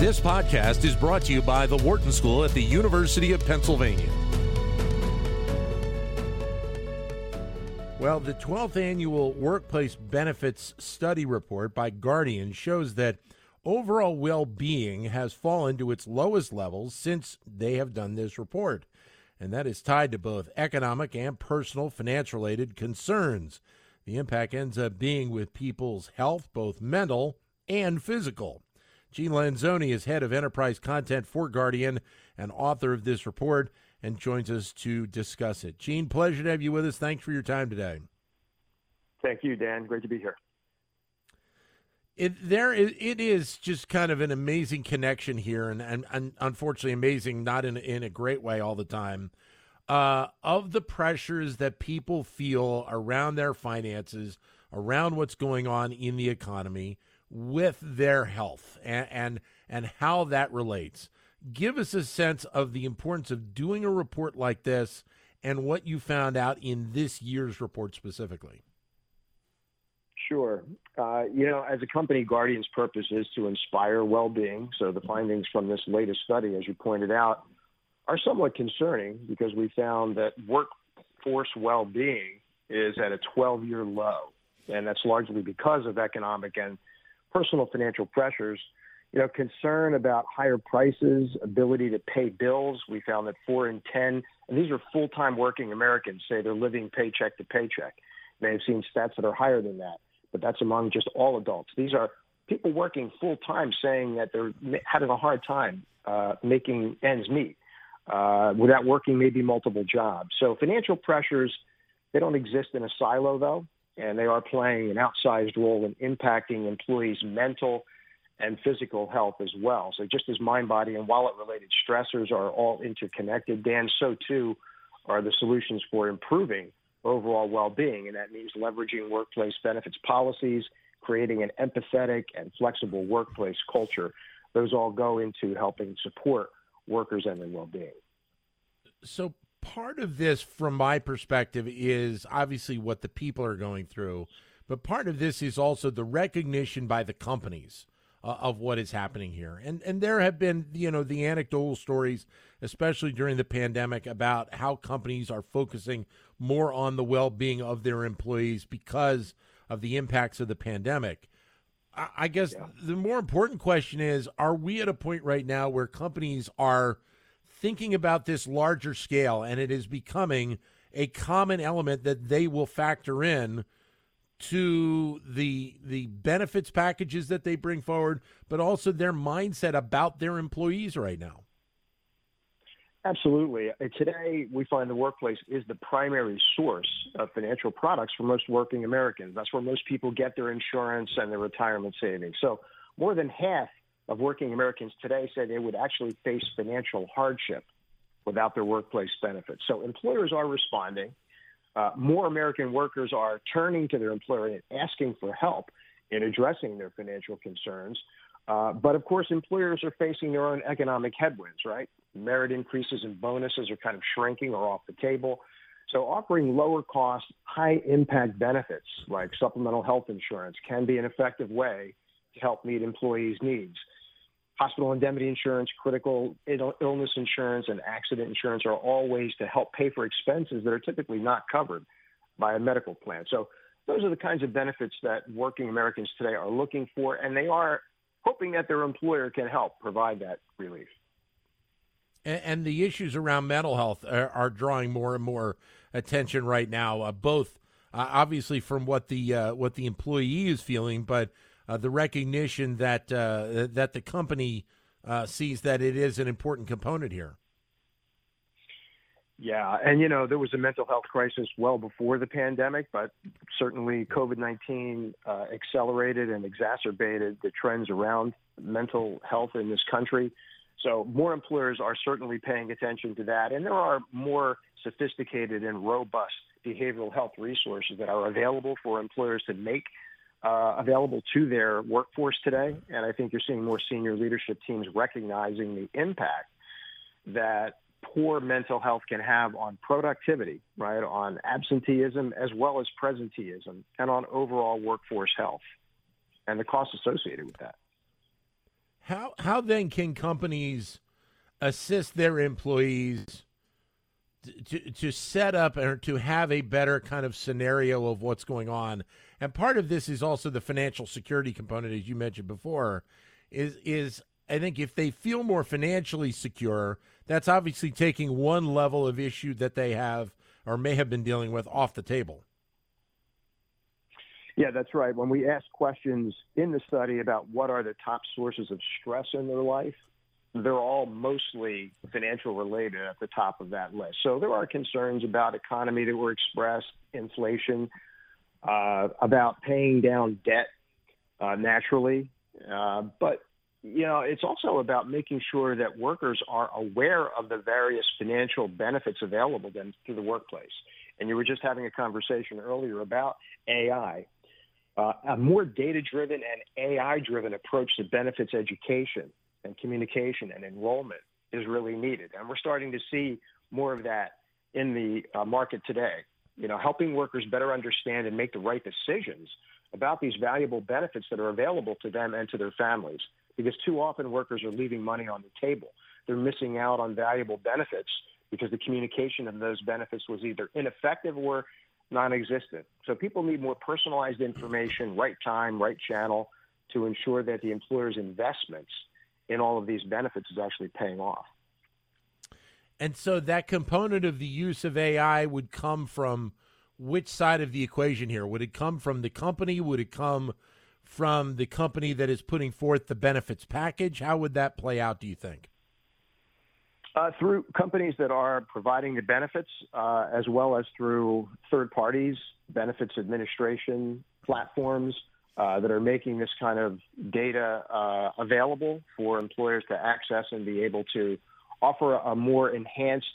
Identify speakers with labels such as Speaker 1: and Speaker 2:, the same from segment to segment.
Speaker 1: This podcast is brought to you by the Wharton School at the University of Pennsylvania. Well, the 12th annual Workplace Benefits Study Report by Guardian shows that overall well being has fallen to its lowest levels since they have done this report. And that is tied to both economic and personal finance related concerns. The impact ends up being with people's health, both mental and physical. Gene Lanzoni is head of enterprise content for Guardian and author of this report and joins us to discuss it. Gene, pleasure to have you with us. Thanks for your time today.
Speaker 2: Thank you, Dan. Great to be here.
Speaker 1: It there is, it is just kind of an amazing connection here, and, and, and unfortunately amazing, not in in a great way all the time. Uh, of the pressures that people feel around their finances, around what's going on in the economy, with their health and, and and how that relates. Give us a sense of the importance of doing a report like this and what you found out in this year's report specifically.
Speaker 2: Sure. Uh, you know, as a company, Guardian's purpose is to inspire well-being. So the findings from this latest study, as you pointed out, are somewhat concerning because we found that workforce well-being is at a 12-year low, and that's largely because of economic and personal financial pressures. You know, concern about higher prices, ability to pay bills. We found that four in 10, and these are full time working Americans, say they're living paycheck to paycheck. May have seen stats that are higher than that, but that's among just all adults. These are people working full time saying that they're having a hard time uh, making ends meet uh, without working maybe multiple jobs. So financial pressures, they don't exist in a silo though and they are playing an outsized role in impacting employees' mental and physical health as well. So just as mind, body, and wallet-related stressors are all interconnected, Dan, so too are the solutions for improving overall well-being, and that means leveraging workplace benefits policies, creating an empathetic and flexible workplace culture. Those all go into helping support workers and their well-being.
Speaker 1: So part of this, from my perspective, is obviously what the people are going through, but part of this is also the recognition by the companies uh, of what is happening here. And and there have been, you know, the anecdotal stories, especially during the pandemic, about how companies are focusing more on the well-being of their employees because of the impacts of the pandemic. I, I guess yeah. the more important question is: Are we at a point right now where companies are thinking about this larger scale, and it is becoming a common element that they will factor in to the the benefits packages that they bring forward, but also their mindset about their employees right now.
Speaker 2: Absolutely. Today, we find the workplace is the primary source of financial products for most working Americans. That's where most people get their insurance and their retirement savings. So, more than half of working Americans today say they would actually face financial hardship without their workplace benefits. So employers are responding. Uh, more American workers are turning to their employer and asking for help in addressing their financial concerns. Uh, but of course, employers are facing their own economic headwinds, right? Merit increases and bonuses are kind of shrinking or off the table. So offering lower cost, high impact benefits like supplemental health insurance can be an effective way to help meet employees' needs hospital indemnity insurance, critical illness insurance, and accident insurance are all ways to help pay for expenses that are typically not covered by a medical plan. So those are the kinds of benefits that working Americans today are looking for, and they are hoping that their employer can help provide that relief.
Speaker 1: And, the issues around mental health are, are, drawing more and more attention right now, uh, both uh, obviously from what the uh, what the employee is feeling, but uh, the recognition that uh, that the company uh, sees that it is an important component here.
Speaker 2: Yeah, and you know there was a mental health crisis well before the pandemic, but certainly COVID nineteen uh, accelerated and exacerbated the trends around mental health in this country. So more employers are certainly paying attention to that, and there are more sophisticated and robust behavioral health resources that are available for employers to make uh, available to their workforce today. And I think you're seeing more senior leadership teams recognizing the impact that poor mental health can have on productivity, right, on absenteeism as well as presenteeism, and on overall workforce health and the costs associated with that.
Speaker 1: How how then can companies assist their employees to, to set up or to have a better kind of scenario of what's going on? And part of this is also the financial security component, as you mentioned before. Is is I think if they feel more financially secure, that's obviously taking one level of issue that they have or may have been dealing with off the table.
Speaker 2: Yeah, that's right. When we ask questions in the study about what are the top sources of stress in their life, they're all mostly financial related at the top of that list. So there are concerns about economy that were expressed, inflation, uh, about paying down debt uh, naturally. Uh, but, you know, it's also about making sure that workers are aware of the various financial benefits available to them through the workplace. And you were just having a conversation earlier about AI. Uh, a more data driven and AI driven approach to benefits education and communication and enrollment is really needed. And we're starting to see more of that in the uh, market today. You know, helping workers better understand and make the right decisions about these valuable benefits that are available to them and to their families. Because too often workers are leaving money on the table. They're missing out on valuable benefits because the communication of those benefits was either ineffective or non-existent. So people need more personalized information, right time, right channel to ensure that the employer's investments in all of these benefits is actually paying off.
Speaker 1: And so that component of the use of AI would come from which side of the equation here? Would it come from the company? Would it come from the company that is putting forth the benefits package? How would that play out, do you think?
Speaker 2: Uh, through companies that are providing the benefits, uh, as well as through third parties, benefits administration platforms, uh, that are making this kind of data uh, available for employers to access and be able to offer a more enhanced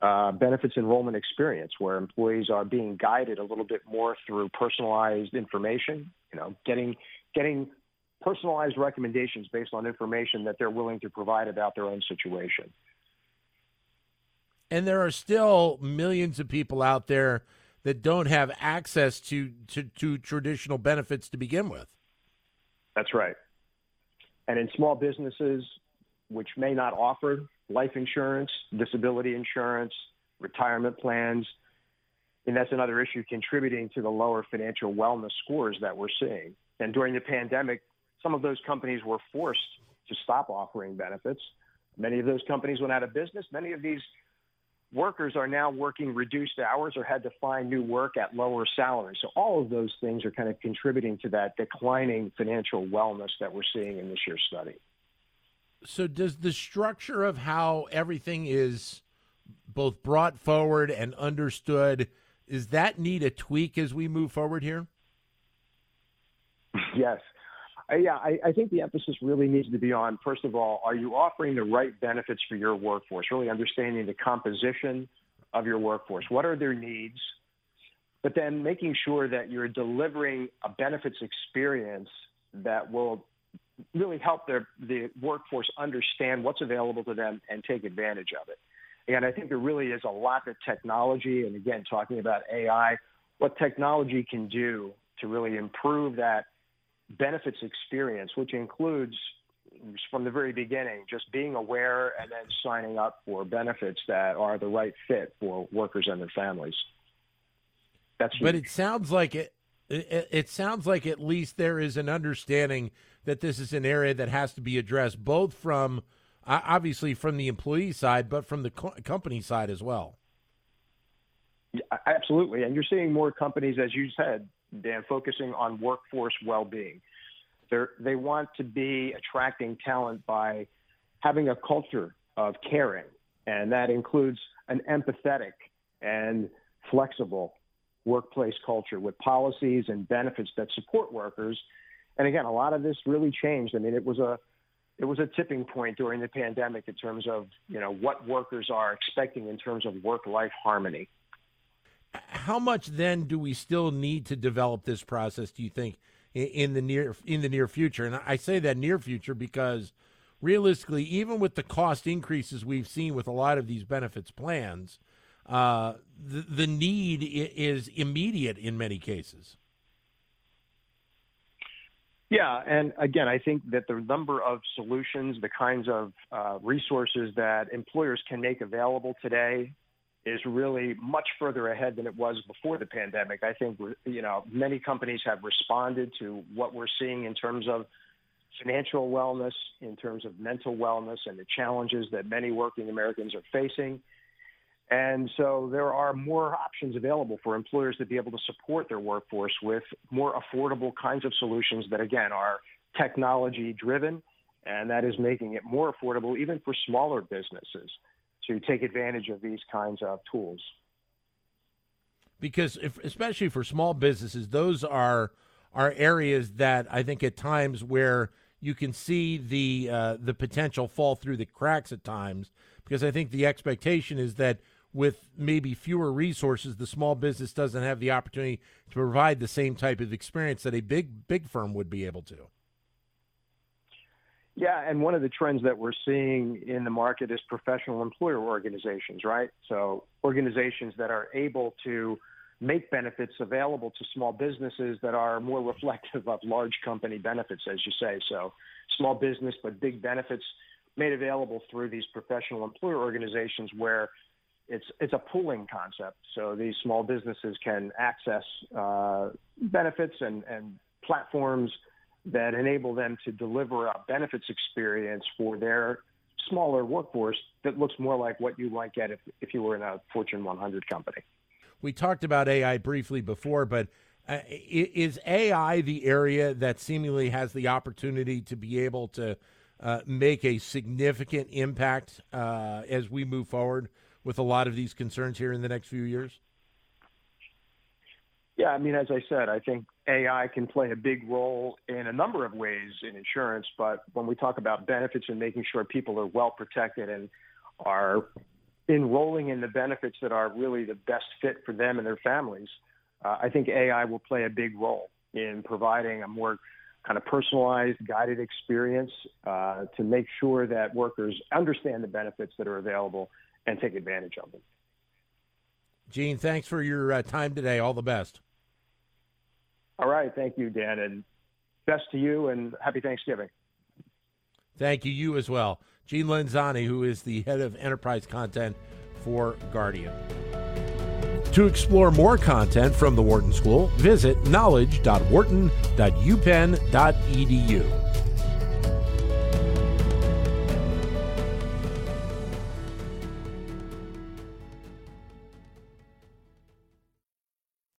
Speaker 2: uh, benefits enrollment experience where employees are being guided a little bit more through personalized information, you know, getting getting personalized recommendations based on information that they're willing to provide about their own situation.
Speaker 1: And there are still millions of people out there that don't have access to, to, to traditional benefits to begin with.
Speaker 2: That's right. And in small businesses, which may not offer life insurance, disability insurance, retirement plans, and that's another issue contributing to the lower financial wellness scores that we're seeing. And during the pandemic, some of those companies were forced to stop offering benefits. Many of those companies went out of business. Many of these workers are now working reduced hours or had to find new work at lower salaries. So all of those things are kind of contributing to that declining financial wellness that we're seeing in this year's study.
Speaker 1: So does the structure of how everything is both brought forward and understood is that need a tweak as we move forward here?
Speaker 2: Yes. Uh, yeah, I, I, think the emphasis really needs to be on, first of all, are you offering the right benefits for your workforce? Really understanding the composition of your workforce. What are their needs? But then making sure that you're delivering a benefits experience that will really help their, the workforce understand what's available to them and take advantage of it. And I think there really is a lot that technology, and again, talking about AI, what technology can do to really improve that benefits experience, which includes from the very beginning, just being aware and then signing up for benefits that are the right fit for workers and their families.
Speaker 1: That's huge. but it sounds like it, it. It sounds like at least there is an understanding that this is an area that has to be addressed, both from obviously from the employee side, but from the co- company side as well.
Speaker 2: Yeah, absolutely, and you're seeing more companies, as you said, Dan, focusing on workforce well-being. They're, they want to be attracting talent by having a culture of caring, and that includes an empathetic and flexible workplace culture with policies and benefits that support workers. And again, a lot of this really changed. I mean, it was a it was a tipping point during the pandemic in terms of you know what workers are expecting in terms of work life harmony
Speaker 1: how much then do we still need to develop this process? Do you think in the near in the near future? And I say that near future because realistically, even with the cost increases we've seen with a lot of these benefits plans, uh, the, the need is immediate in many cases.
Speaker 2: Yeah, and again, I think that the number of solutions, the kinds of uh, resources that employers can make available today is really much further ahead than it was before the pandemic. I think you know many companies have responded to what we're seeing in terms of financial wellness, in terms of mental wellness, and the challenges that many working Americans are facing. And so there are more options available for employers to be able to support their workforce with more affordable kinds of solutions that, again, are technology driven. And that is making it more affordable even for smaller businesses to take advantage of these kinds of tools.
Speaker 1: Because, if, especially for small businesses, those are are areas that I think at times where you can see the uh, the potential fall through the cracks at times. Because I think the expectation is that with maybe fewer resources, the small business doesn't have the opportunity to provide the same type of experience that a big big firm would be able to.
Speaker 2: Yeah, and one of the trends that we're seeing in the market is professional employer organizations, right? So organizations that are able to make benefits available to small businesses that are more reflective of large company benefits, as you say. So small business, but big benefits made available through these professional employer organizations where it's it's a pooling concept. So these small businesses can access uh, benefits and, and platforms that enable them to deliver a benefits experience for their smaller workforce that looks more like what you might get if, if you were in a Fortune 100 company.
Speaker 1: We talked about AI briefly before, but uh, is AI the area that seemingly has the opportunity to be able to uh, make a significant impact uh, as we move forward with a lot of these concerns here in the next few years?
Speaker 2: Yeah, I mean, as I said, I think AI can play a big role in a number of ways in insurance. But when we talk about benefits and making sure people are well protected and are enrolling in the benefits that are really the best fit for them and their families, uh, I think AI will play a big role in providing a more kind of personalized, guided experience uh, to make sure that workers understand the benefits that are available and take advantage of them.
Speaker 1: Gene, thanks for your uh, time today. All the best.
Speaker 2: All right. Thank you, Dan. And best to you and happy Thanksgiving.
Speaker 1: Thank you. You as well. Gene Lanzoni, who is the head of enterprise content for Guardian. To explore more content from the Wharton School, visit knowledge.wharton.upenn.edu.